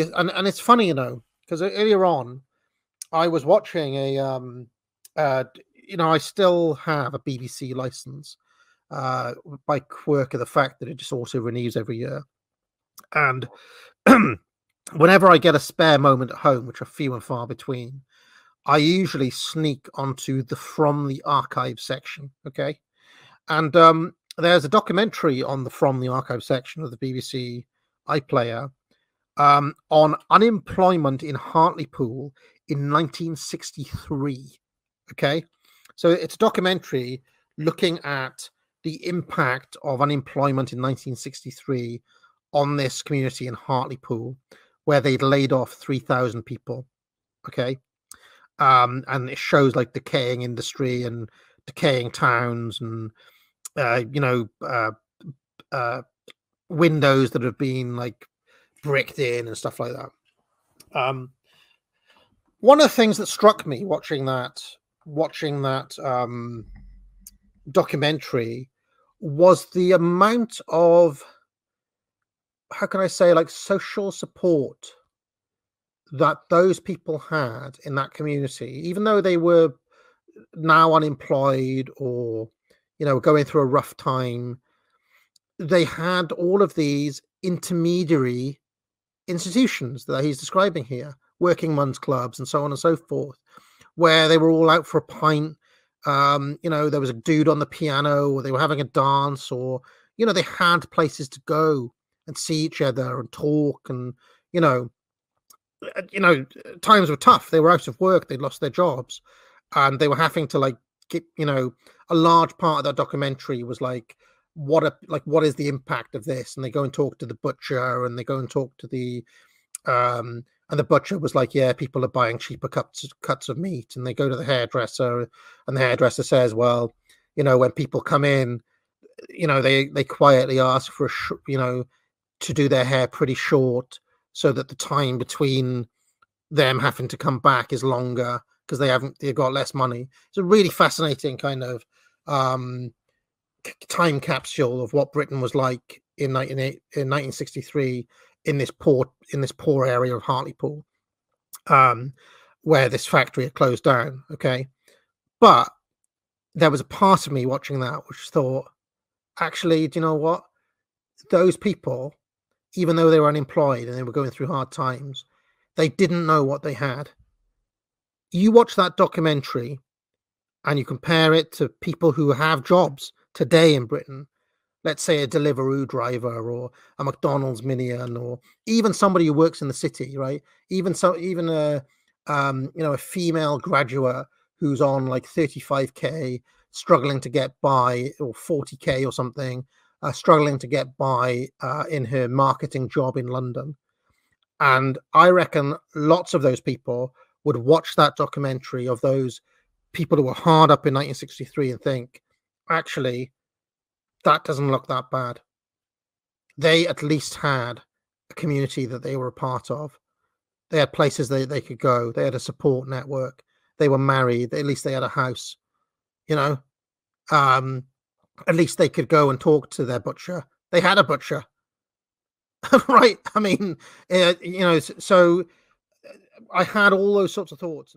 and, and it's funny, you know, because earlier on, I was watching a um, uh, you know, I still have a BBC license uh, by quirk of the fact that it just auto renews every year, and whenever I get a spare moment at home, which are few and far between, I usually sneak onto the From the Archive section. Okay. And um, there's a documentary on the From the Archive section of the BBC iPlayer um, on unemployment in Hartlepool in 1963. Okay. So it's a documentary looking at the impact of unemployment in 1963 on this community in Hartlepool where they'd laid off 3,000 people. Okay. Um, and it shows like decaying industry and decaying towns and, uh, you know, uh, uh, windows that have been like bricked in and stuff like that. Um, one of the things that struck me watching that, watching that um, documentary was the amount of how can I say, like social support that those people had in that community, even though they were now unemployed or, you know, going through a rough time, they had all of these intermediary institutions that he's describing here, working men's clubs and so on and so forth, where they were all out for a pint. Um, you know, there was a dude on the piano, or they were having a dance, or you know, they had places to go and see each other and talk and you know uh, you know times were tough they were out of work they lost their jobs and they were having to like get you know a large part of that documentary was like what a like what is the impact of this and they go and talk to the butcher and they go and talk to the um and the butcher was like yeah people are buying cheaper cuts cuts of meat and they go to the hairdresser and the hairdresser says well you know when people come in you know they they quietly ask for a sh- you know to do their hair pretty short so that the time between them having to come back is longer because they haven't they've got less money. It's a really fascinating kind of um, time capsule of what Britain was like in, 19, in 1963 in this poor in this poor area of Hartlepool, um, where this factory had closed down. Okay, but there was a part of me watching that which thought, actually, do you know what? Those people even though they were unemployed and they were going through hard times, they didn't know what they had. You watch that documentary and you compare it to people who have jobs today in Britain, let's say a Deliveroo driver or a McDonald's minion or even somebody who works in the city, right? Even so, even a um, you know a female graduate who's on like 35k, struggling to get by, or 40k or something, uh, struggling to get by uh, in her marketing job in London. And I reckon lots of those people would watch that documentary of those people who were hard up in 1963 and think, actually, that doesn't look that bad. They at least had a community that they were a part of. They had places they, they could go. They had a support network. They were married. At least they had a house. You know, um, at least they could go and talk to their butcher. They had a butcher, right? I mean, uh, you know, so I had all those sorts of thoughts.